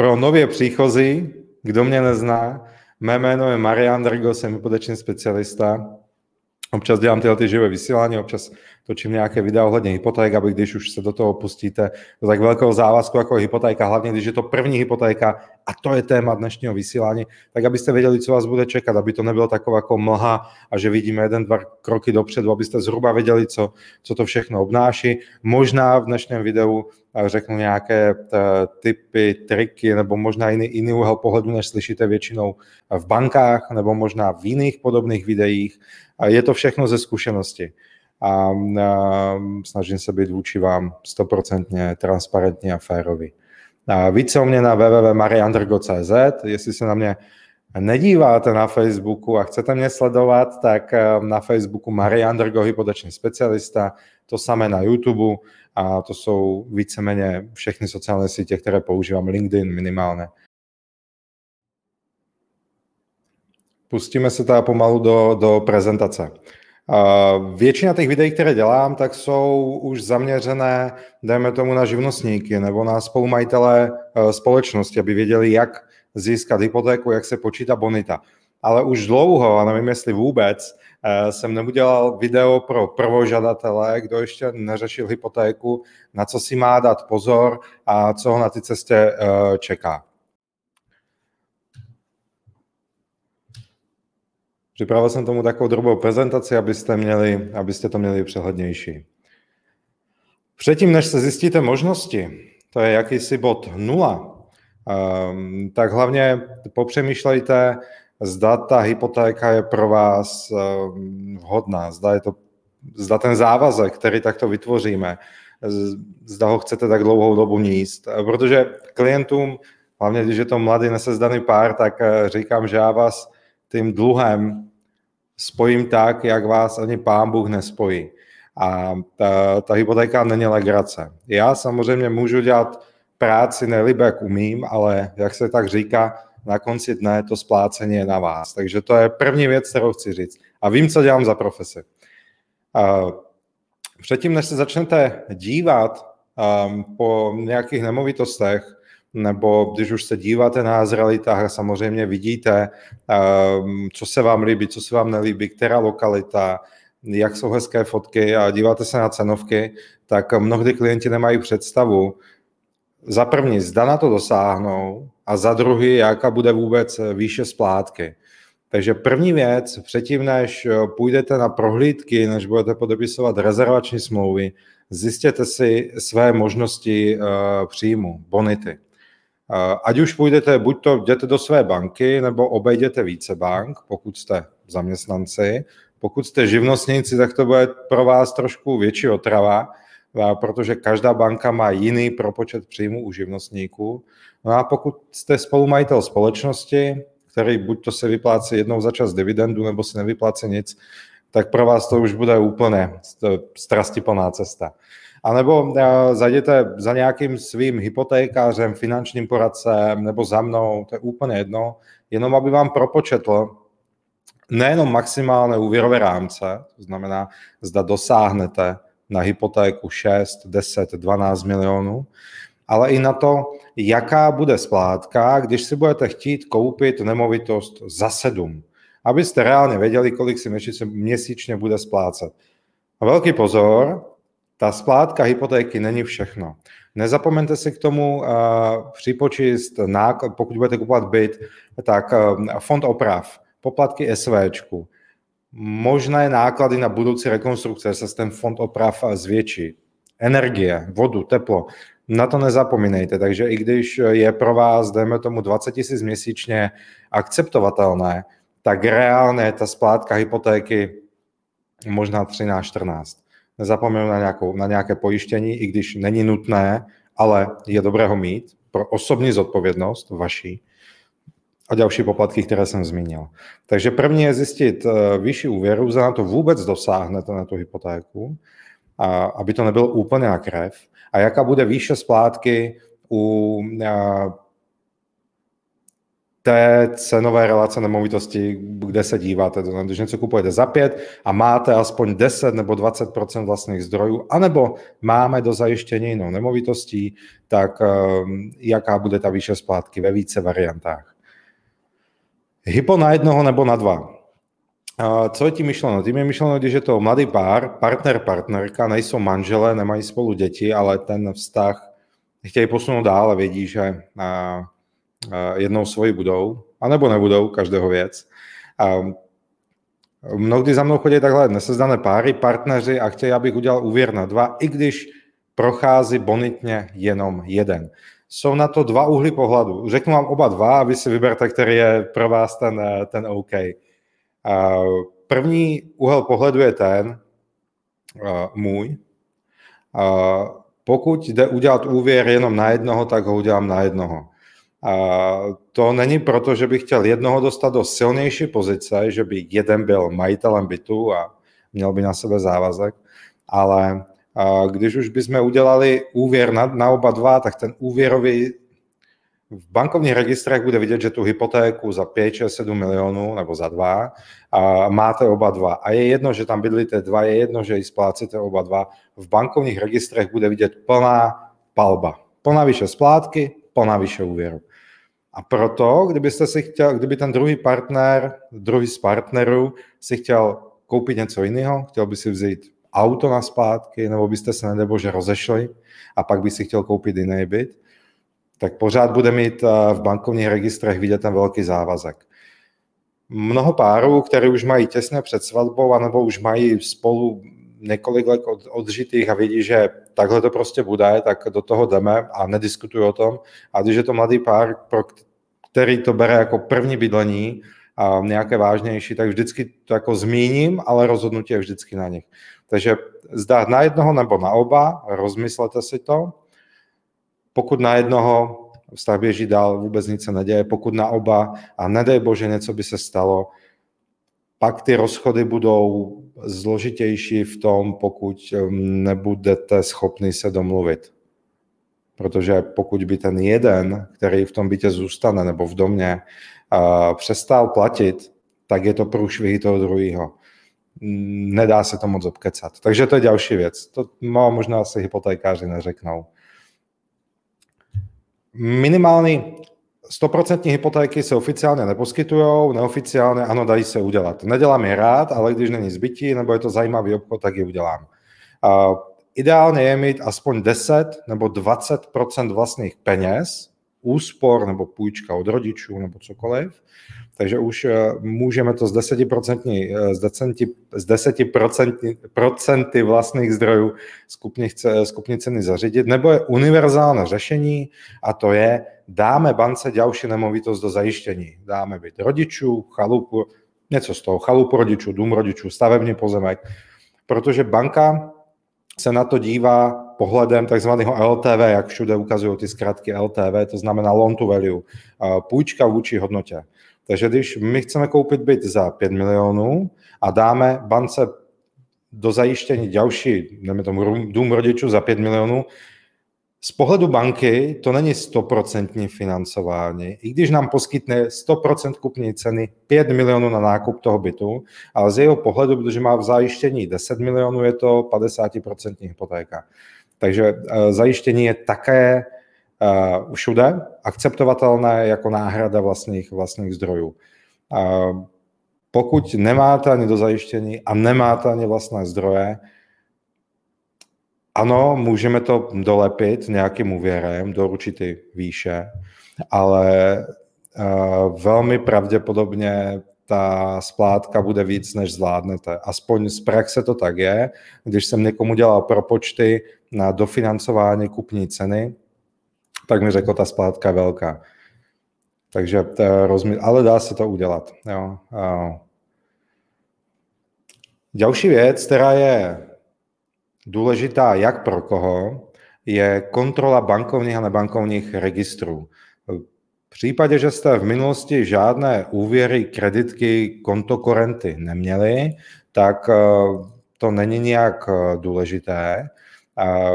Pro nově příchozí, kdo mě nezná, mé jméno je Marian Drgo, jsem hypoteční specialista. Občas dělám tyhle ty živé vysílání, občas točím nějaké videa ohledně hypoték, aby když už se do toho pustíte do tak velkého závazku jako hypotéka, hlavně když je to první hypotéka a to je téma dnešního vysílání, tak abyste věděli, co vás bude čekat, aby to nebylo takové jako mlha a že vidíme jeden, dva kroky dopředu, abyste zhruba věděli, co, co to všechno obnáší. Možná v dnešním videu eh, řeknu nějaké eh, typy, triky nebo možná jiný, jiný úhel pohledu, než slyšíte většinou v bankách nebo možná v jiných podobných videích. Je to všechno ze zkušenosti a, snažím se být vůči vám stoprocentně transparentní a férový. Více o mě na www.mariandrgo.cz, jestli se na mě nedíváte na Facebooku a chcete mě sledovat, tak na Facebooku Mariandrgo, hypoteční specialista, to samé na YouTube a to jsou víceméně všechny sociální sítě, které používám, LinkedIn minimálně. Pustíme se teda pomalu do, do prezentace. Většina těch videí, které dělám, tak jsou už zaměřené, dejme tomu, na živnostníky nebo na spolumajitele eh, společnosti, aby věděli, jak získat hypotéku, jak se počítá bonita. Ale už dlouho, a nevím, jestli vůbec, eh, jsem neudělal video pro prvožadatele, kdo ještě neřešil hypotéku, na co si má dát pozor a co ho na té cestě eh, čeká. Připravil jsem tomu takovou drobnou prezentaci, abyste, měli, abyste to měli přehlednější. Předtím, než se zjistíte možnosti, to je jakýsi bod nula, ehm, tak hlavně popřemýšlejte, zda ta hypotéka je pro vás ehm, vhodná, zda, je to, zda ten závazek, který takto vytvoříme, zda ho chcete tak dlouhou dobu níst. Protože klientům, hlavně když je to mladý nesezdaný pár, tak eh, říkám, že já vás tím dluhem spojím tak, jak vás ani pán Bůh nespojí. A ta, ta hypotéka není legrace. Já samozřejmě můžu dělat práci nejlíp, jak umím, ale jak se tak říká, na konci dne to splácení je na vás. Takže to je první věc, kterou chci říct. A vím, co dělám za profesi. Předtím, než se začnete dívat po nějakých nemovitostech, nebo když už se díváte na zrealitách a samozřejmě vidíte, ehm, co se vám líbí, co se vám nelíbí, která lokalita, jak jsou hezké fotky a díváte se na cenovky, tak mnohdy klienti nemají představu, za první, zda na to dosáhnou a za druhý, jaká bude vůbec výše splátky. Takže první věc, předtím než půjdete na prohlídky, než budete podepisovat rezervační smlouvy, zjistěte si své možnosti uh, příjmu, bonity. Ať už půjdete, buď to jděte do své banky, nebo obejděte více bank, pokud jste zaměstnanci. Pokud jste živnostníci, tak to bude pro vás trošku větší otrava, protože každá banka má jiný propočet příjmu u živnostníků. No a pokud jste spolumajitel společnosti, který buď to se vyplácí jednou za čas dividendu, nebo se nevyplácí nic, tak pro vás to už bude úplně strastiplná cesta. A nebo eh, zajděte za nějakým svým hypotékářem, finančním poradcem nebo za mnou, to je úplně jedno, jenom aby vám propočetl nejenom maximálné úvěrové rámce, to znamená, zda dosáhnete na hypotéku 6, 10, 12 milionů, ale i na to, jaká bude splátka, když si budete chtít koupit nemovitost za 7, abyste reálně věděli, kolik si měsíčně bude splácet. A velký pozor, ta splátka hypotéky není všechno. Nezapomeňte si k tomu uh, připočíst, pokud budete kupovat byt, tak uh, fond oprav, poplatky SVčku, možné náklady na budoucí rekonstrukce se ten fond oprav zvětší, energie, vodu, teplo, na to nezapomínejte. Takže i když je pro vás, dejme tomu 20 000 měsíčně akceptovatelné, tak reálně ta splátka hypotéky možná 13-14 nezapomenu na, nějakou, na nějaké pojištění, i když není nutné, ale je dobré ho mít pro osobní zodpovědnost vaší a další poplatky, které jsem zmínil. Takže první je zjistit eh, vyšší úvěru, za na to vůbec dosáhnete na tu hypotéku, a aby to nebylo úplně na krev, a jaká bude výše splátky u, a, té cenové relace nemovitosti, kde se díváte. To když něco kupujete za pět a máte aspoň 10 nebo 20% vlastních zdrojů, anebo máme do zajištění jinou nemovitostí, tak um, jaká bude ta výše splátky ve více variantách. Hypo na jednoho nebo na dva. Co je tím myšleno? Tím je myšleno, když je to mladý pár, partner, partnerka, nejsou manželé, nemají spolu děti, ale ten vztah chtějí posunout dál a vědí, že jednou svoji budou, anebo nebudou, každého věc. Mnohdy za mnou chodí takhle nesezdané páry, partneři a chtějí, abych udělal úvěr na dva, i když prochází bonitně jenom jeden. Jsou na to dva úhly pohledu. Řeknu vám oba dva a vy si vyberte, který je pro vás ten, ten OK. První úhel pohledu je ten, můj. Pokud jde udělat úvěr jenom na jednoho, tak ho udělám na jednoho. A to není proto, že bych chtěl jednoho dostat do silnější pozice, že by jeden byl majitelem bytu a měl by na sebe závazek, ale když už bychom udělali úvěr na, na oba dva, tak ten úvěrový v bankovních registrech bude vidět, že tu hypotéku za 5, 6, 7 milionů nebo za dva a máte oba dva. A je jedno, že tam bydlíte dva, je jedno, že ji splácíte oba dva. V bankovních registrech bude vidět plná palba. Plná výše splátky, plná výše úvěru. A proto, kdybyste si chtěl, kdyby ten druhý partner, druhý z partnerů si chtěl koupit něco jiného, chtěl by si vzít auto na splátky, nebo byste se nedebože rozešli a pak by si chtěl koupit jiný byt, tak pořád bude mít eh, v bankovních registrech vidět ten velký závazek. Mnoho párů, které už mají těsně před svatbou, anebo už mají spolu několik let od, odžitých a vědí, že takhle to prostě bude, tak do toho jdeme a nediskutuju o tom. A když je to mladý pár, pro který to bere jako první bydlení, a nějaké vážnější, tak vždycky to jako zmíním, ale rozhodnutí je vždycky na nich. Takže zdát na jednoho nebo na oba, rozmyslete si to. Pokud na jednoho vztah běží dál, vůbec nic se neděje, pokud na oba a nedej bože něco by se stalo, pak ty rozchody budou zložitější v tom, pokud um, nebudete schopni se domluvit. Protože pokud by ten jeden, který v tom bytě zůstane nebo v domě, přestal platit, tak je to průšvihy toho druhého. Nedá se to moc obkecat. Takže to je další věc. To možná si hypotékáři neřeknou. Minimální 100% hypotéky se oficiálně neposkytují, neoficiálně ano, dají se udělat. Nedělám je rád, ale když není zbytí nebo je to zajímavý obchod, tak je udělám. Uh, ideálně je mít aspoň 10 nebo 20% vlastních peněz, úspor nebo půjčka od rodičů nebo cokoliv. Takže už eh, můžeme to z 10%, eh, z 10, z 10% vlastních zdrojů skupní ceny zařídit, nebo je univerzální řešení a to je, dáme bance další nemovitost do zajištění. Dáme byt rodičů, chalupu, něco z toho, chalupu rodičů, dům rodičů, stavební pozemek, protože banka se na to dívá pohledem takzvaného LTV, jak všude ukazují ty zkratky LTV, to znamená loan to value, půjčka vůči hodnotě. Takže když my chceme koupit byt za 5 milionů a dáme bance do zajištění další, jdeme tomu dům rodičů za 5 milionů, z pohledu banky to není 100% financování. I když nám poskytne 100% kupní ceny 5 milionů na nákup toho bytu, ale z jeho pohledu, protože má v zajištění 10 milionů, je to 50% hypotéka. Takže uh, zajištění je také uh, všude akceptovatelné jako náhrada vlastních, vlastních zdrojů. Uh, pokud nemáte ani do zajištění a nemáte ani vlastné zdroje, ano, můžeme to dolepit nějakým úvěrem do určité výše, ale uh, velmi pravděpodobně ta splátka bude víc, než zvládnete. Aspoň z praxe to tak je. Když jsem někomu dělal propočty na dofinancování kupní ceny, tak mi řekl, ta splátka velká. Takže rozmi- ale dá se to udělat. Jo. Další věc, která je důležitá jak pro koho, je kontrola bankovních a nebankovních registrů. V případě, že jste v minulosti žádné úvěry, kreditky, kontokorenty neměli, tak eh, to není nějak eh, důležité.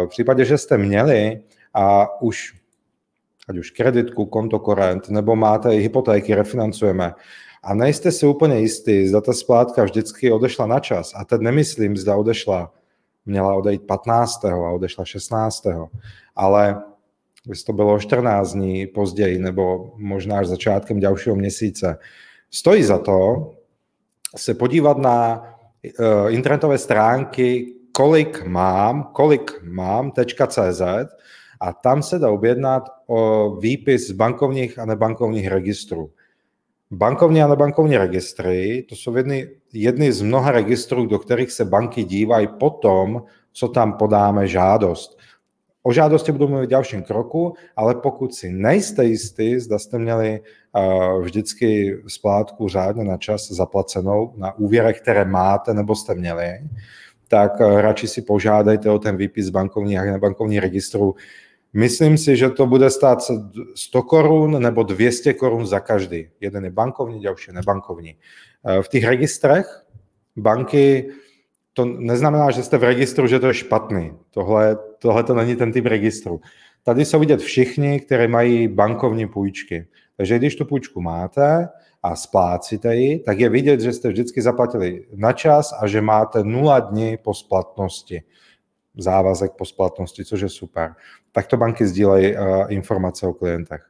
V případě, že jste měli a už ať už kreditku, konto korent, nebo máte i hypotéky, refinancujeme a nejste si úplně jistý, zda ta splátka vždycky odešla na čas. A teď nemyslím, zda odešla, měla odejít 15. a odešla 16. Ale jestli to bylo 14 dní později, nebo možná až začátkem dalšího měsíce, stojí za to se podívat na uh, internetové stránky, kolik mám, kolik mám.cz a tam se dá objednat o výpis z bankovních a nebankovních registrů. Bankovní a nebankovní registry, to jsou jedny, jedny z mnoha registrů, do kterých se banky dívají potom, co tam podáme žádost. O žádosti budu mluvit v dalším kroku, ale pokud si nejste jistý, zda jste měli uh, vždycky splátku řádně na čas zaplacenou na úvěrech, které máte nebo jste měli, tak uh, radši si požádejte o ten výpis bankovní a nebankovní registru Myslím si, že to bude stát 100 korun nebo 200 korun za každý. Jeden je bankovní, další je nebankovní. Eh, v těch registrech banky, to neznamená, že jste v registru, že to je špatný. Tohle, tohle to není ten typ registru. Tady jsou vidět všichni, kteří mají bankovní půjčky. Takže když tu půjčku máte a splácíte ji, tak je vidět, že jste vždycky zaplatili na čas a že máte 0 dní po splatnosti závazek po splatnosti, což je super. Takto banky sdílejí uh, informace o klientech.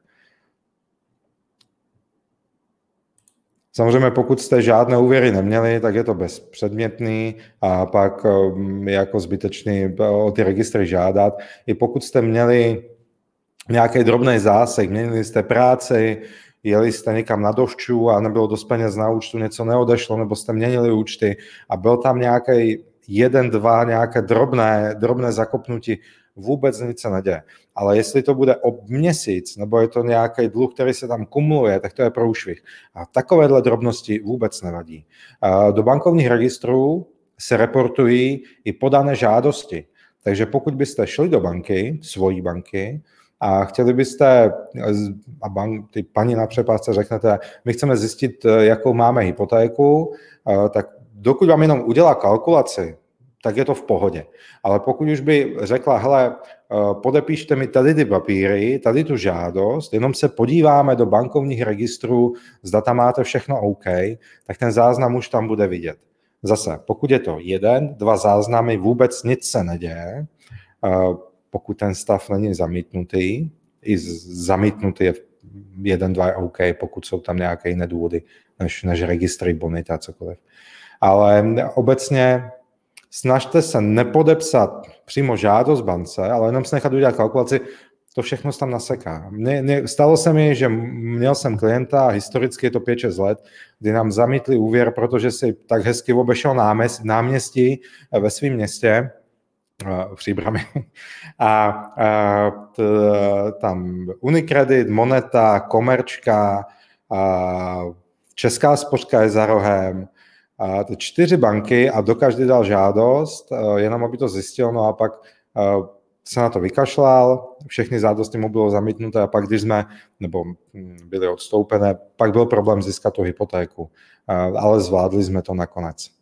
Samozřejmě pokud jste žádné úvěry neměli, tak je to bezpředmětný a pak um, je jako zbytečný o ty registry žádat. I pokud jste měli nějaký drobný zásek, měli jste práci, jeli jste někam na dovču a nebylo dost peněz na účtu, něco neodešlo, nebo jste měnili účty a byl tam nějaký jeden, dva nějaké drobné, drobné zakopnutí, vůbec nic se neděje. Ale jestli to bude ob měsíc, nebo je to nějaký dluh, který se tam kumuluje, tak to je průšvih. A takovéhle drobnosti vůbec nevadí. Do bankovních registrů se reportují i podané žádosti. Takže pokud byste šli do banky, svojí banky, a chtěli byste, a bank, ty paní na přepásce řeknete, my chceme zjistit, jakou máme hypotéku, tak dokud vám jenom udělá kalkulaci, tak je to v pohodě. Ale pokud už by řekla, hele, eh, podepíšte mi tady ty papíry, tady tu žádost, jenom se podíváme do bankovních registrů, zda tam máte všechno OK, tak ten záznam už tam bude vidět. Zase, pokud je to jeden, dva záznamy, vůbec nic se neděje, eh, pokud ten stav není zamítnutý, i zamítnutý je jeden, dva je OK, pokud jsou tam nějaké jiné důvody, než, než registry bonita a cokoliv. Ale obecně snažte se nepodepsat přímo žádost bance, ale jenom se nechat udělat kalkulaci, to všechno se tam naseká. Mně, mně, stalo se mi, že měl jsem klienta, historicky je to 5-6 let, kdy nám zamítli úvěr, protože si tak hezky obešel náměst, náměstí ve svém městě, v Příbrami. A, a t, tam Unicredit, Moneta, Komerčka, a Česká spořka je za rohem, ty čtyři banky a do každé dal žádost, eh, jenom aby to zjistil, no a pak eh, se na to vykašlal, všechny žádosti mu bylo zamítnuté a pak, když jsme, nebo hm, byly odstoupené, pak byl problém získat tu hypotéku, eh, ale zvládli jsme to nakonec.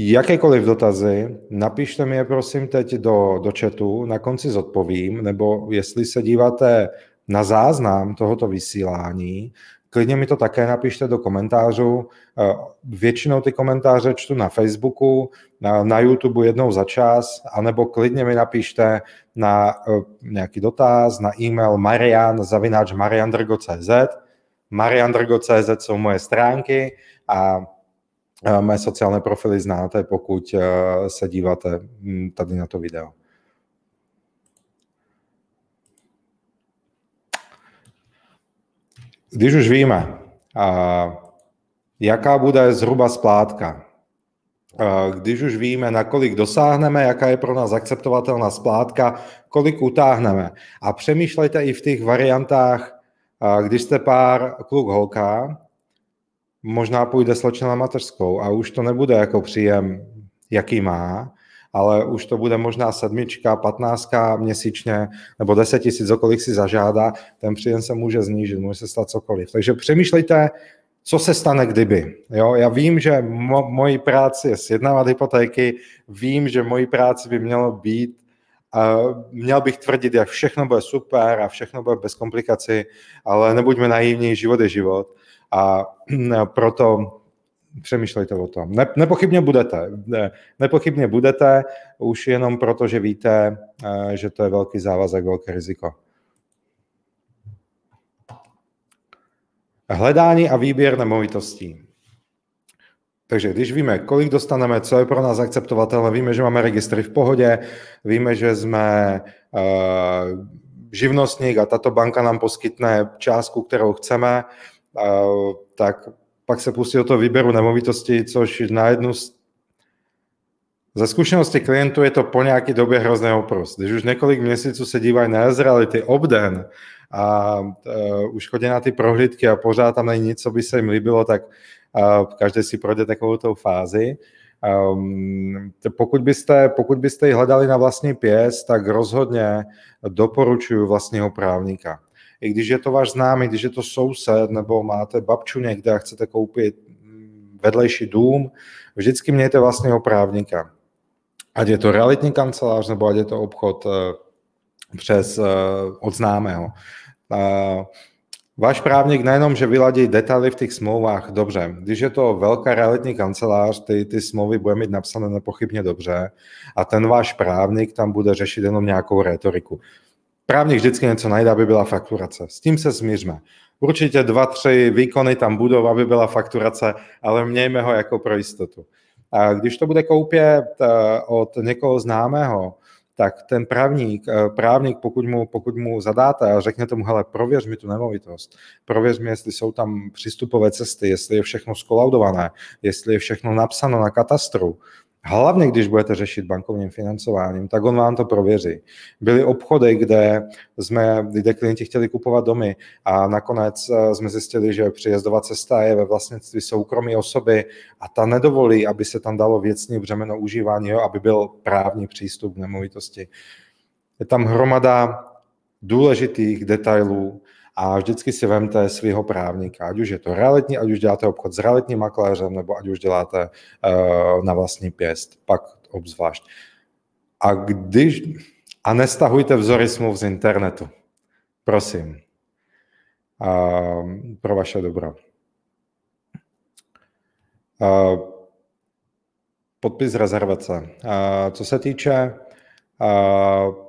Jakékoliv dotazy, napište mi je prosím teď do, do chatu, na konci zodpovím, nebo jestli se díváte na záznam tohoto vysílání, Klidně mi to také napište do komentářů. Eh, většinou ty komentáře čtu na Facebooku, na, na YouTube jednou za čas, anebo klidně mi napište na uh, nějaký dotaz, na e-mail marian zavináč mariandrgo.cz mariandrgo.cz jsou moje stránky a mé sociální profily znáte, pokud se díváte hm, tady na to video. Když už víme, jaká bude zhruba splátka, když už víme, na kolik dosáhneme, jaká je pro nás akceptovatelná splátka, kolik utáhneme. A přemýšlejte i v těch variantách, když jste pár kluk holka, možná půjde slečna na mateřskou a už to nebude jako příjem, jaký má, ale už to bude možná sedmička, patnáctka měsíčně nebo deset tisíc, kolik si zažádá, ten příjem se může znížit, může se stát cokoliv. Takže přemýšlejte, co se stane kdyby. Jo? Já vím, že mo- mojí práci je sjednávat hypotéky, vím, že mojí práci by mělo být měl bych tvrdit, jak všechno bude super a všechno bude bez komplikací, ale nebuďme naivní, život je život a proto přemýšlejte o tom. Ne, nepochybně budete. Ne, nepochybně budete, už jenom proto, že víte, eh, že to je velký závazek, velké riziko. Hledání a výběr nemovitostí. Takže když víme, kolik dostaneme, co je pro nás akceptovatelné, víme, že máme registry v pohodě, víme, že jsme uh, živnostník a tato banka nám poskytne částku, kterou chceme, uh, tak pak se pustil do toho výběru nemovitosti, což na jednu z... Ze zkušenosti klientů je to po nějaké době hrozný oprost. Když už několik měsíců se dívají na Izraelity obden a uh, už chodí na ty prohlídky a pořád tam není nic, co by se jim líbilo, tak uh, každý si projde takovou tou fázi. Um, pokud, byste, pokud byste ji hledali na vlastní pěst, tak rozhodně doporučuji vlastního právníka i když je to váš známý, když je to soused, nebo máte babču někde a chcete koupit vedlejší dům, vždycky mějte vlastního právníka. Ať je to realitní kancelář, nebo ať je to obchod eh, přes eh, od známého. Váš právník nejenom, že vyladí detaily v těch smlouvách, dobře, když je to velká realitní kancelář, ty, ty smlouvy bude mít napsané nepochybně dobře a ten váš právník tam bude řešit jenom nějakou retoriku. Právník vždycky něco najde, aby byla fakturace. S tím se smířme. Určitě dva, tři výkony tam budou, aby byla fakturace, ale mějme ho jako pro jistotu. A když to bude koupě od někoho známého, tak ten právník, eh, právník pokud, mu, pokud mu zadáte a řeknete mu, hele, prověř mi tu nemovitost, prověř mi, jestli jsou tam přístupové cesty, jestli je všechno skolaudované, jestli je všechno napsáno na katastru, Hlavně, když budete řešit bankovním financováním, tak on vám to prověří. Byly obchody, kde, jsme, kde klienti chtěli kupovat domy a nakonec eh, jsme zjistili, že přijezdová cesta je ve vlastnictví soukromí osoby a ta nedovolí, aby se tam dalo věcní břemeno užívání, jo, aby byl právní přístup k nemovitosti. Je tam hromada důležitých detailů, a vždycky si vemte svého právníka, ať už je to realitní, ať už děláte obchod s realitním makléřem, nebo ať už děláte uh, na vlastní pěst, pak obzvlášť. A když, a nestahujte vzory smluv z internetu, prosím, uh, pro vaše dobro. Uh, podpis rezervace. Uh, co se týče uh,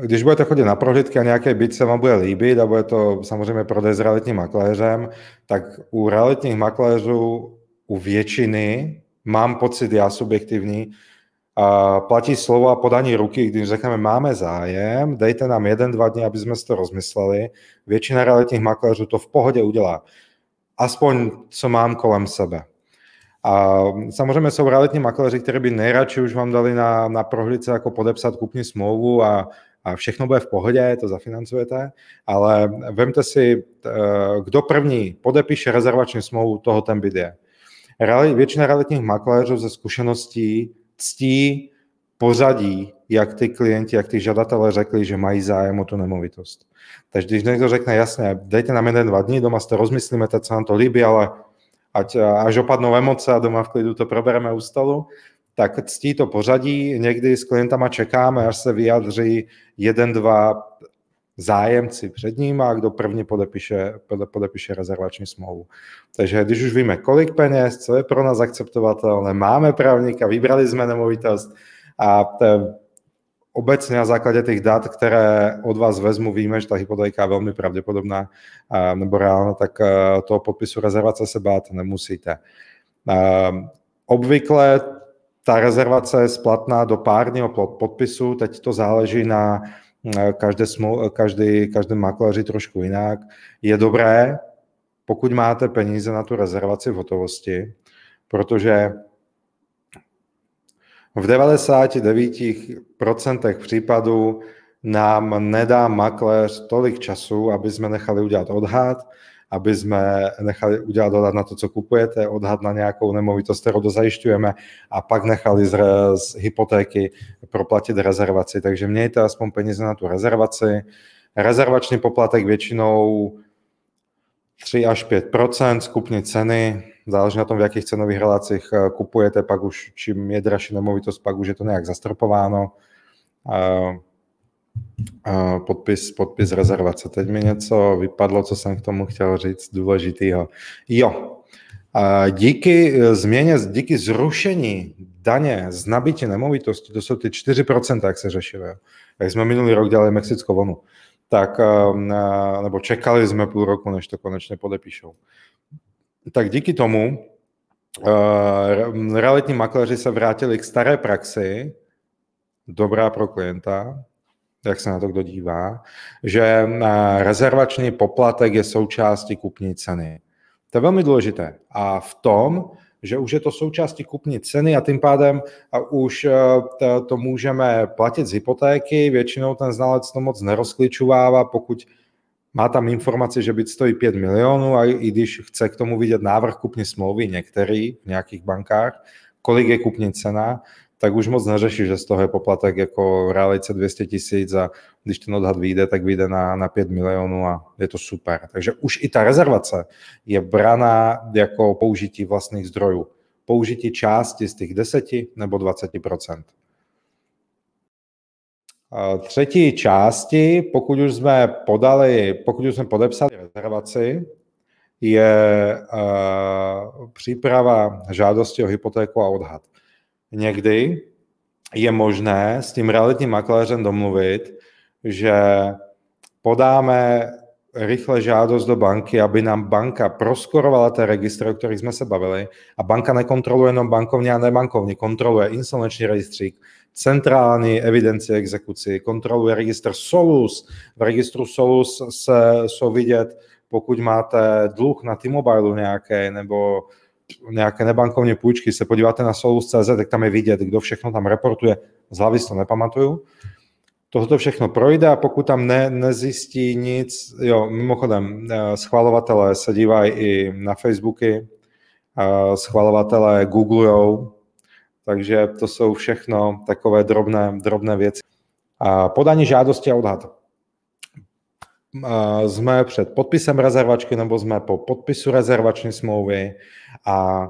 když budete chodit na prohlídky a nějaký byt se vám bude líbit a bude to samozřejmě prodej s realitním makléřem, tak u realitních makléřů, u většiny, mám pocit, já subjektivní, a platí slovo a podání ruky, když řekneme, máme zájem, dejte nám jeden, dva dny, aby jsme si to rozmysleli. Většina realitních makléřů to v pohodě udělá. Aspoň, co mám kolem sebe. A samozřejmě jsou realitní makléři, kteří by nejradši už vám dali na, na prohlídce jako podepsat kupní smlouvu a a všechno bude v pohodě, to zafinancujete, ale vemte si, eh, kdo první podepíše rezervační smlouvu, toho ten byt je. Většina realitních makléřů ze zkušeností ctí pořadí, jak ty klienti, jak ty žadatelé řekli, že mají zájem o tu nemovitost. Takže když někdo řekne, jasně, dejte nám jeden, dva dny, doma si to rozmyslíme, teď se nám to líbí, ale ať až opadnou emoce a doma v klidu to probereme u stolu, tak ctí to pořadí. Někdy s klientama čekáme, až se vyjadří jeden, dva zájemci před ním a kdo první podepíše, podepíše rezervační smlouvu. Takže když už víme, kolik peněz, co je pro nás akceptovatelné, máme právníka, vybrali jsme nemovitost a obecně na základě těch dat, které od vás vezmu, víme, že ta hypotéka je velmi pravděpodobná nebo reálná, tak toho podpisu rezervace se bát nemusíte. Obvykle ta rezervace je splatná do párního podpisu, teď to záleží na každé, smou, každý, každém makléři trošku jinak. Je dobré, pokud máte peníze na tu rezervaci v hotovosti, protože v 99% případů nám nedá makléř tolik času, aby jsme nechali udělat odhad, aby jsme nechali udělat odhad na to, co kupujete, odhad na nějakou nemovitost, kterou dozajišťujeme a pak nechali z, z hypotéky proplatit rezervaci. Takže mějte aspoň peníze na tu rezervaci. Rezervační poplatek většinou 3 až 5% skupní ceny, záleží na tom, v jakých cenových relácích eh, kupujete, pak už čím je dražší nemovitost, pak už je to nějak zastropováno. Podpis, podpis rezervace. Teď mi něco vypadlo, co jsem k tomu chtěl říct důležitého. Jo, díky změně, díky zrušení daně z nabití nemovitosti, to jsou ty 4%, jak se řešilo, jak jsme minulý rok dělali Mexickou vonu, tak, nebo čekali jsme půl roku, než to konečně podepíšou. Tak díky tomu uh, realitní makléři se vrátili k staré praxi, dobrá pro klienta, jak se na to kdo dívá, že rezervační poplatek je součástí kupní ceny. To je velmi důležité. A v tom, že už je to součástí kupní ceny a tím pádem už e, to, to můžeme platit z hypotéky, většinou ten znalec to moc nerozkličovává, pokud má tam informaci, že byt stojí 5 milionů a i když chce k tomu vidět návrh kupní smlouvy některý v nějakých bankách, kolik je kupní cena, tak už moc neřeší, že z toho je poplatek jako realice 200 tisíc a když ten odhad vyjde, tak vyjde na, na 5 milionů a je to super. Takže už i ta rezervace je braná jako použití vlastních zdrojů. Použití části z těch 10 nebo 20% třetí části, pokud už jsme podali, pokud už jsme podepsali rezervaci, je uh, příprava žádosti o hypotéku a odhad. Někdy je možné s tím realitním makléřem domluvit, že podáme rychle žádost do banky, aby nám banka proskorovala ten registr, o kterých jsme se bavili. A banka nekontroluje jenom bankovní a nebankovní, kontroluje insolvenční rejstřík, centrální evidenci exekucí, kontroluje registr Solus. V registru Solus se jsou vidět, pokud máte dluh na T-Mobile nějaké, nebo nějaké nebankovní půjčky, se podíváte na Solus.cz, tak tam je vidět, kdo všechno tam reportuje. Z hlavy to nepamatuju. Tohoto všechno projde a pokud tam ne, nezjistí nic, jo, mimochodem, eh, schvalovatelé se dívají i na Facebooky, eh, schvalovatelé googlujou, takže to jsou všechno takové drobné, drobné věci. A podání žádosti a odhad. Jsme před podpisem rezervačky nebo jsme po podpisu rezervační smlouvy a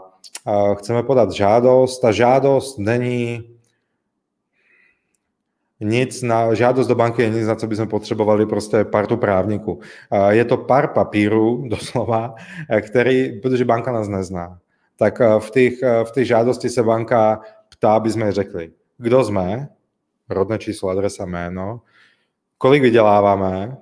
chceme podat žádost. Ta žádost není nic na žádost do banky je nic, na co bychom potřebovali prostě partu právníků. Je to pár papírů, doslova, který, protože banka nás nezná tak eh, v těch, eh, v těch žádosti se banka ptá, aby jsme řekli, kdo jsme, rodné číslo, adresa, jméno, kolik vyděláváme,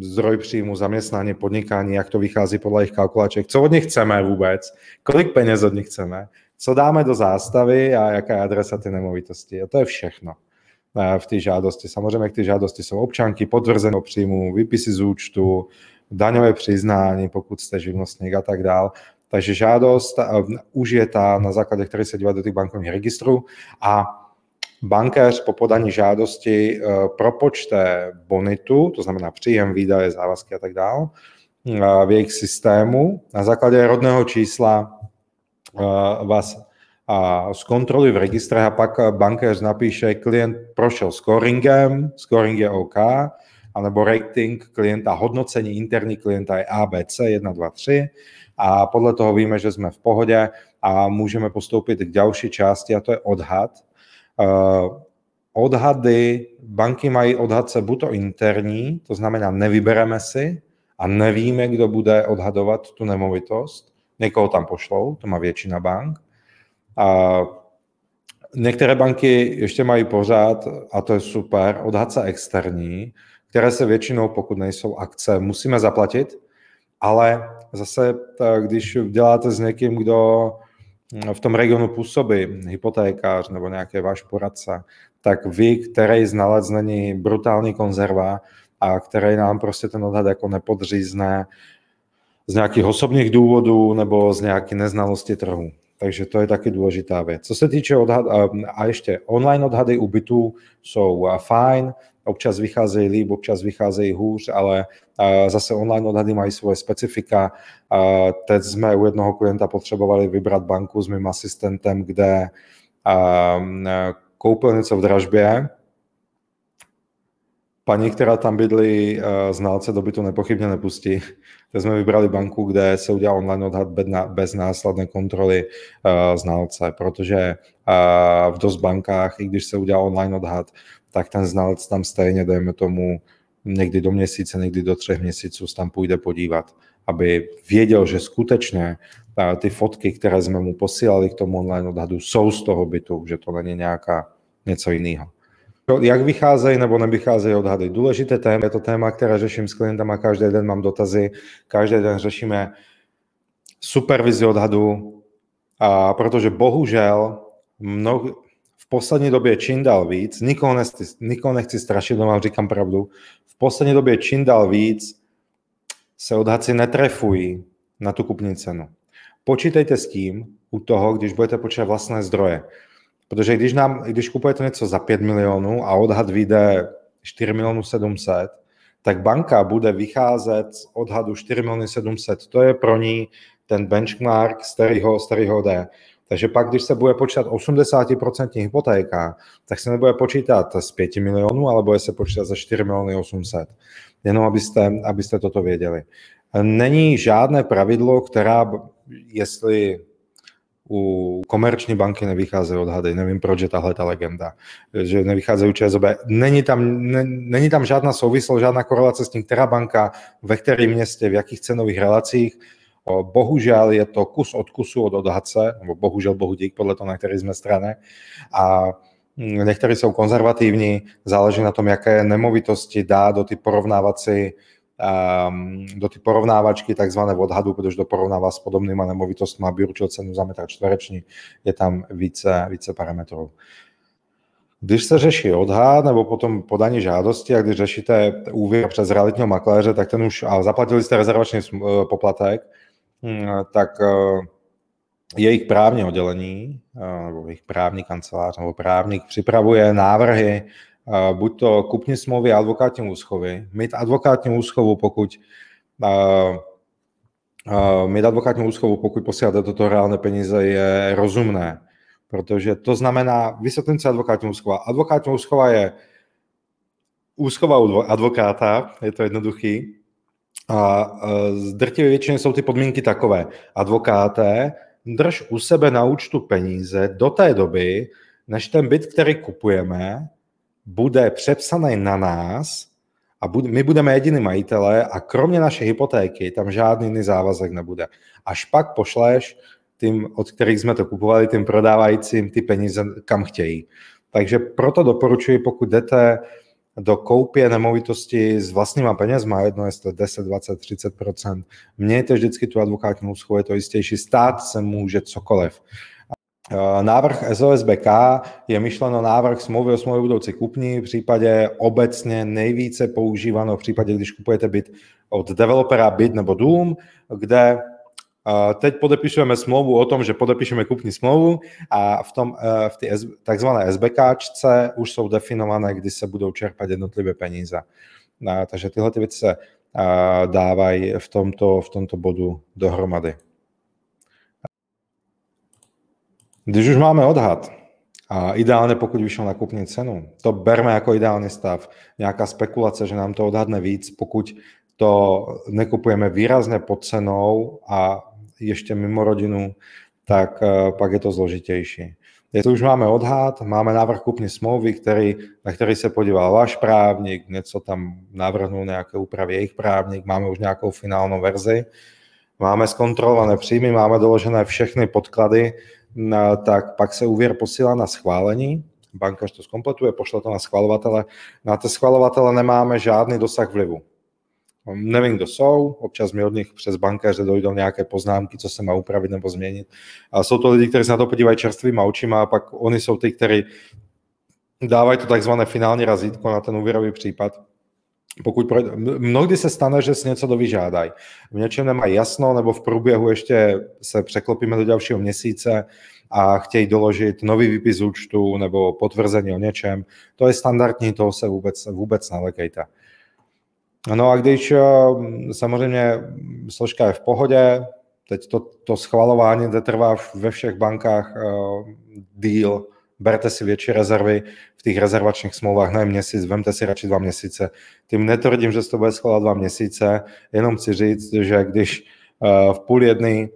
zdroj příjmu, zaměstnání, podnikání, jak to vychází podle jejich kalkulaček, co od nich chceme vůbec, kolik peněz od nich chceme, co dáme do zástavy a jaká je adresa ty nemovitosti. A to je všechno eh, v té žádosti. Samozřejmě ty žádosti jsou občanky, potvrzenou příjmu, výpisy z účtu, daňové přiznání, pokud jste živnostník a tak dál. Takže žádost už je ta, na základě které se dívá do těch bankovních registrů a bankéř po podání žádosti e, propočte bonitu, to znamená příjem, výdaje, závazky a tak dále, v jejich systému. Na základě rodného čísla e, vás zkontrolují v registrech a pak bankéř napíše, klient prošel scoringem, scoring je OK, anebo rating klienta, hodnocení interní klienta je ABC 1, 2, 3 a podle toho víme, že jsme v pohodě a můžeme postoupit k další části a to je odhad. Uh, odhady, banky mají odhadce buď to interní, to znamená nevybereme si a nevíme, kdo bude odhadovat tu nemovitost. Někoho tam pošlou, to má většina bank. A některé banky ještě mají pořád, a to je super, odhadce externí, které se většinou, pokud nejsou akce, musíme zaplatit, ale zase, když děláte s někým, kdo v tom regionu působí, hypotékář nebo nějaký váš poradce, tak vy, který znalec není brutální konzerva a který nám prostě ten odhad jako nepodřízne z nějakých osobních důvodů nebo z nějaké neznalosti trhu. Takže to je taky důležitá věc. Co se týče odhad, a ještě online odhady u bytů jsou fajn, občas vycházejí líp, občas vycházejí hůř, ale zase online odhady mají svoje specifika. Teď jsme u jednoho klienta potřebovali vybrat banku s mým asistentem, kde koupil něco v dražbě, paní, která tam bydlí, uh, znalce do bytu nepochybně nepustí. Tak jsme vybrali banku, kde se udělal online odhad bez následné kontroly znalce, protože v dost bankách, i když se udělal online odhad, tak ten znalec tam stejně, dejme tomu, někdy do měsíce, někdy do třech měsíců tam půjde podívat, aby věděl, že skutečně ty fotky, které jsme mu posílali k tomu online odhadu, jsou z toho bytu, že to není nějaká něco jiného. Jak vycházejí nebo nevycházejí odhady? Důležité téma, je to téma, které řeším s klientama, každý den mám dotazy, každý den řešíme supervizi odhadu, a protože bohužel mnoho, poslední době čím dál víc, nikoho nechci, nikoho nechci strašit, vám říkám pravdu, v poslední době čím dál víc se odhadci netrefují na tu kupní cenu. Počítejte s tím u toho, když budete počítat vlastné zdroje. Protože když, nám, když kupujete něco za 5 milionů a odhad vyjde 4 milionů 700, tak banka bude vycházet z odhadu 4 miliony 700. To je pro ní ten benchmark, z kterého, z kterého jde. Takže pak, když se bude počítat 80% hypotéka, tak se nebude počítat z 5 milionů, ale bude se počítat za 4 miliony 800. Jenom abyste, abyste toto věděli. Není žádné pravidlo, která, jestli u komerční banky nevycházejí odhady. Nevím, proč je tahle ta legenda, že nevycházejí ČSOB. Není tam, ne, není tam žádná souvislost, žádná korelace s tím, která banka, ve kterém městě, v jakých cenových relacích. Bohužel je to kus od kusu od odhadce, nebo bohužel, bohu dík, podle toho, na které jsme strany. A někteří jsou konzervativní, záleží na tom, jaké nemovitosti dá do ty porovnávací um, do ty porovnávačky takzvané v odhadu, protože to porovnává s podobnýma nemovitostmi, aby určil cenu za metr čtvereční, je tam více, více parametrů. Když se řeší odhad nebo potom podání žádosti a když řešíte úvěr přes realitního makléře, tak ten už, a zaplatili jste rezervační eh, poplatek, tak eh, jejich právní oddělení, eh, nebo jejich právní kancelář nebo právník připravuje návrhy buď to kupní smlouvy a advokátní úschovy. Mít advokátní úschovu, pokud mít advokátní úschovu, pokud posíláte toto reálné peníze, je rozumné. Protože to znamená, vysvětlím si advokátní úschova. Advokátní úschova je úschova advokáta, je to jednoduchý. A z drtivé většiny jsou ty podmínky takové. Advokáte, drž u sebe na účtu peníze do té doby, než ten byt, který kupujeme, bude přepsaný na nás a my budeme jediní majitelé a kromě naší hypotéky tam žádný jiný závazek nebude. Až pak pošleš tým, od kterých jsme to kupovali, tím prodávajícím ty peníze kam chtějí. Takže proto doporučuji, pokud jdete do koupě nemovitosti s vlastníma penězma, jedno jestli 10, 20, 30% mějte vždycky tu advokátní úschovu, je to jistější, stát se může cokoliv. Návrh SOSBK je myšleno návrh smlouvy o smlouvě budoucí kupní, v případě obecně nejvíce používanou v případě, když kupujete byt od developera byt nebo dům, kde teď podepisujeme smlouvu o tom, že podepíšeme kupní smlouvu a v, tom, eh, v té takzvané SBKčce už jsou definované, kdy se budou čerpat jednotlivé peníze. Takže tyhle ty věci se dávají v tomto, v tomto bodu dohromady. Když už máme odhad, a ideálně pokud vyšel na kupní cenu, to berme jako ideální stav. Nějaká spekulace, že nám to odhadne víc, pokud to nekupujeme výrazně pod cenou a ještě mimo rodinu, tak uh, pak je to zložitější. Jestli už máme odhad, máme návrh kupní smlouvy, který, na který se podíval váš právník, něco tam navrhnul nějaké úpravy jejich právník, máme už nějakou finálnou verzi, máme zkontrolované příjmy, máme doložené všechny podklady, tak pak se úvěr posílá na schválení, banka to zkompletuje, pošle to na schvalovatele. Na ty schvalovatele nemáme žádný dosah vlivu. Nevím, kdo jsou, občas mi od nich přes bankéře dojdou nějaké poznámky, co se má upravit nebo změnit. A jsou to lidi, kteří se na to podívají čerstvýma očima a pak oni jsou ty, kteří dávají to takzvané finální razítko na ten úvěrový případ pokud projde, mnohdy se stane, že si něco dovyžádají. V něčem nemají jasno, nebo v průběhu ještě se překlopíme do dalšího měsíce a chtějí doložit nový výpis účtu nebo potvrzení o něčem. To je standardní, toho se vůbec, vůbec nelekejte. No a když eh, samozřejmě složka je v pohodě, teď to, to schvalování trvá ve všech bankách uh, díl, berte si větší rezervy v těch rezervačních smlouvách na měsíc, vemte si radši dva měsíce. Tím netvrdím, že se to bude skládat dva měsíce, jenom chci říct, že když uh, v půl jedny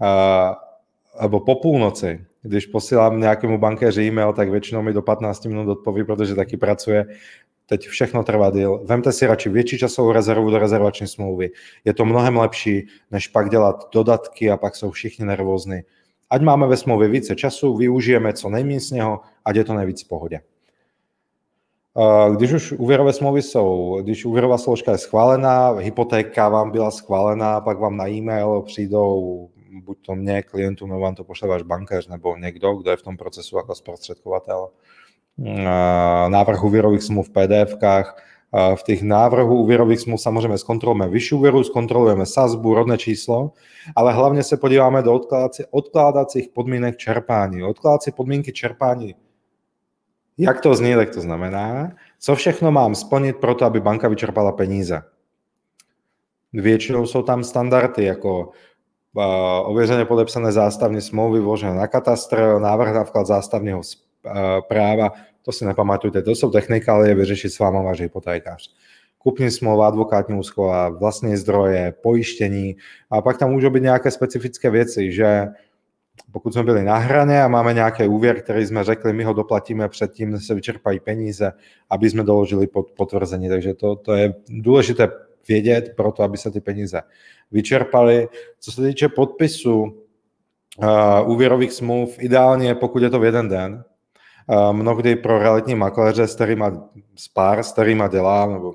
uh, nebo po půlnoci, když posílám nějakému bankéři e-mail, tak většinou mi do 15 minut odpoví, protože taky pracuje. Teď všechno trvá díl. Vemte si radši větší časovou rezervu do rezervační smlouvy. Je to mnohem lepší, než pak dělat dodatky a pak jsou všichni nervózní. Ať máme ve smlouvě více času, využijeme co nejméně z něho, ať je to nejvíc v pohodě. Když už úvěrové smlouvy jsou, když úvěrová složka je schválená, hypotéka vám byla schválená, pak vám na e-mail přijdou buď to mě, klientům, nebo vám to pošle váš bankéř, nebo někdo, kdo je v tom procesu jako zprostředkovatel. Návrh úvěrových smluv v PDF-kách, v těch návrhů úvěrových smluv samozřejmě zkontrolujeme vyšší úvěru, zkontrolujeme sazbu, rodné číslo, ale hlavně se podíváme do odkládacích podmínek čerpání. Odkládací podmínky čerpání, jak to zní, tak to znamená, co všechno mám splnit pro to, aby banka vyčerpala peníze. Většinou jsou tam standardy, jako ověřeně podepsané zástavní smlouvy vložené na katastr, návrh na vklad zástavního práva, to si nepamatujte, to jsou technikálie, vyřešit s váma váš hypotékář. Kupní smlouva, advokátní úschova, vlastní zdroje, pojištění a pak tam můžou být nějaké specifické věci, že pokud jsme byli na hraně a máme nějaký úvěr, který jsme řekli, my ho doplatíme předtím, než se vyčerpají peníze, aby jsme doložili potvrzení. Takže to, to je důležité vědět pro to, aby se ty peníze vyčerpaly. Co se týče podpisu uh, úvěrových smluv, ideálně pokud je to v jeden den, uh, mnohdy pro realitní makléře, s kterými spár, s kterými dělám, nebo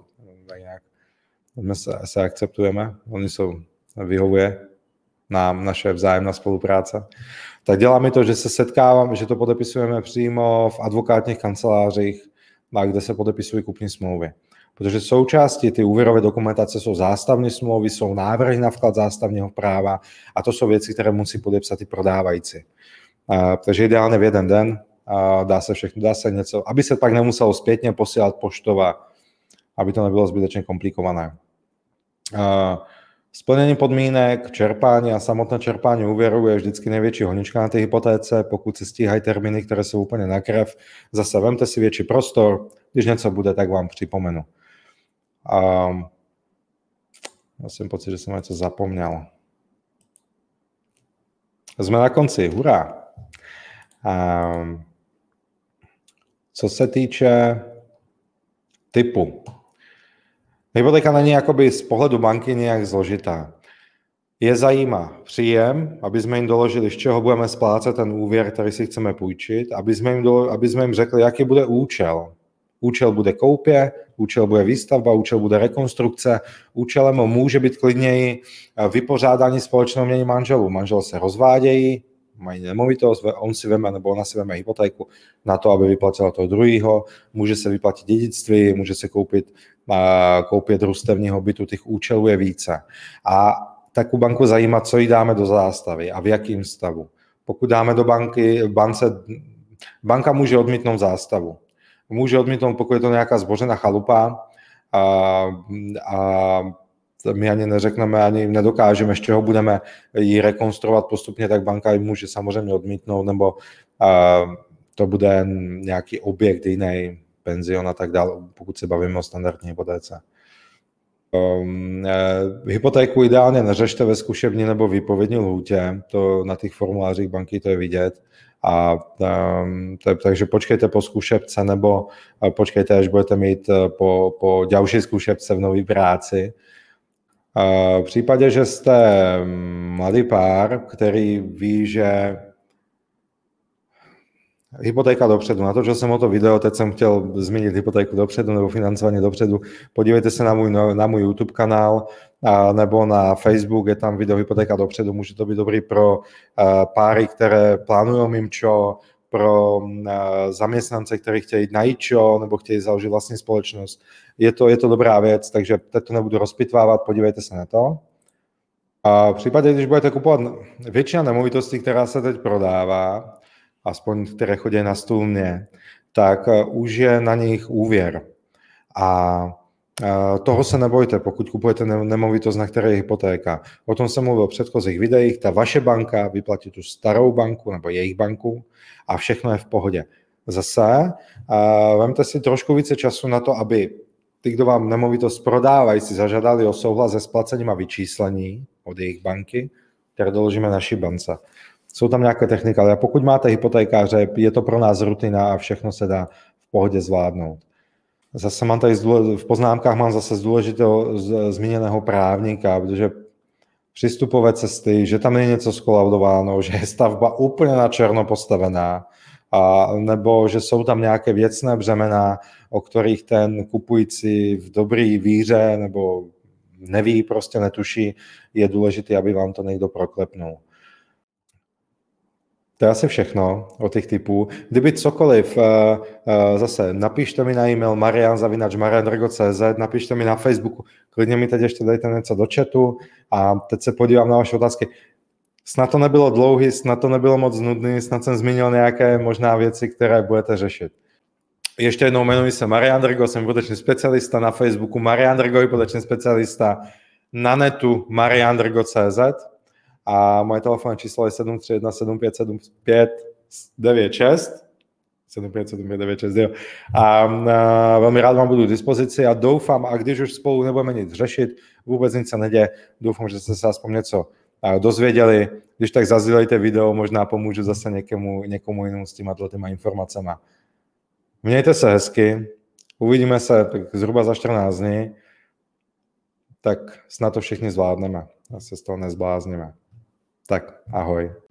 nějak my se, se akceptujeme, oni jsou, vyhovuje nám naše vzájemná spolupráce, tak dělá mi to, že se setkávám, že to podepisujeme přímo v advokátních kancelářích, kde se podepisují kupní smlouvy protože součástí ty úvěrové dokumentace jsou zástavní smlouvy, jsou návrhy na vklad zástavního práva a to jsou věci, které musí podepsat i prodávající. takže ideálně v jeden den dá se všechno, dá se něco, aby se pak nemuselo zpětně posílat poštova, aby to nebylo zbytečně komplikované. Splnění podmínek, čerpání a samotné čerpání úvěru je vždycky největší honička na té hypotéce, pokud se stíhají termíny, které jsou úplně na krev. Zase vemte si větší prostor, když něco bude, tak vám připomenu. A já jsem pocit, že jsem něco zapomněl. Jsme na konci, hurá. A co se týče typu. Hypotéka není jakoby z pohledu banky nějak zložitá. Je zajímá příjem, aby jsme jim doložili, z čeho budeme splácet ten úvěr, který si chceme půjčit, aby jsme jim, dolo, aby jsme jim řekli, jaký bude účel. Účel bude koupě, účel bude výstavba, účel bude rekonstrukce, účelem může být klidněji vypořádání společného mění manželů. Manžel se rozvádějí, mají nemovitost, on si veme nebo ona si veme hypotéku na to, aby vyplatila toho druhého, může se vyplatit dědictví, může se koupit, koupit družstevního bytu, těch účelů je více. A takovou banku zajímá, co jí dáme do zástavy a v jakém stavu. Pokud dáme do banky, bance, banka může odmítnout zástavu může odmítnout, pokud je to nějaká zbořená chalupa a, a my ani neřekneme, ani nedokážeme, z čeho budeme ji rekonstruovat postupně, tak banka ji může samozřejmě odmítnout, nebo a, to bude nějaký objekt jiný, penzion a tak dále, pokud se bavíme o standardní hypotéce. Um, eh, hypotéku ideálně neřešte ve zkušební nebo výpovědní lhůtě, to na těch formulářích banky to je vidět. A um, to, takže počkejte po zkušebce nebo uh, počkejte, až budete mít uh, po, po další zkušebce v nové práci. Uh, v případě, že jste mladý pár, který ví, že Hypotéka dopředu. Natočil jsem o to video, teď jsem chtěl zmínit hypotéku dopředu nebo financování dopředu. Podívejte se na můj, na můj YouTube kanál a, nebo na Facebook, je tam video hypotéka dopředu. Může to být dobrý pro a, páry, které plánují mimčo, pro a, zaměstnance, kteří chtějí na IČO nebo chtějí založit vlastní společnost. Je to, je to dobrá věc, takže teď to nebudu rozpitvávat, podívejte se na to. A v případě, když budete kupovat většina nemovitostí, která se teď prodává, aspoň které chodí na stůl mě, tak eh, už je na nich úvěr. A eh, toho se nebojte, pokud kupujete nemovitost, na které je hypotéka. O tom jsem mluvil v předchozích videích. Ta vaše banka vyplatí tu starou banku nebo jejich banku a všechno je v pohodě. zase uh, vemte si trošku více času na to, aby ty, kdo vám nemovitost prodávají, si zažádali o souhlas se splacením a vyčíslení od jejich banky, které doložíme naší bance. Jsou tam nějaké techniky, ale pokud máte hypotékáře, je to pro nás rutina a všechno se dá v pohodě zvládnout. Zase mám tady v poznámkách mám zase z důležitého zmíněného právníka, protože přístupové cesty, že tam je něco skolaudováno, že je stavba úplně na černo postavená, a, nebo že jsou tam nějaké věcné břemena, o kterých ten kupující v dobrý víře nebo neví, prostě netuší, je důležité, aby vám to někdo proklepnul. To je asi všechno o těch typů. Kdyby cokoliv, eh, eh, zase napište mi na e-mail marianzavinač.marianrgo.cz, napište mi na Facebooku, klidně mi teď ještě dejte něco do chatu a teď se podívám na vaše otázky. Snad to nebylo dlouhý, snad to nebylo moc nudný, snad jsem zmínil nějaké možná věci, které budete řešit. Ještě jednou jmenuji se Marian Drgo, jsem hypoteční specialista na Facebooku Marian Drgo, hypoteční specialista na netu mariandrgo.cz a moje telefonní číslo je 731 7575 96 7575969. A, a velmi rád vám budu k dispozici a doufám, a když už spolu nebudeme nic řešit, vůbec nic se neděje, doufám, že jste se aspoň něco dozvěděli. Když tak zazdílejte video, možná pomůžu zase někomu, někomu jinému s těma těma informacemi. Mějte se hezky, uvidíme se zhruba za 14 dní, tak snad to všichni zvládneme a se z toho nezblázníme. Tak ahoj.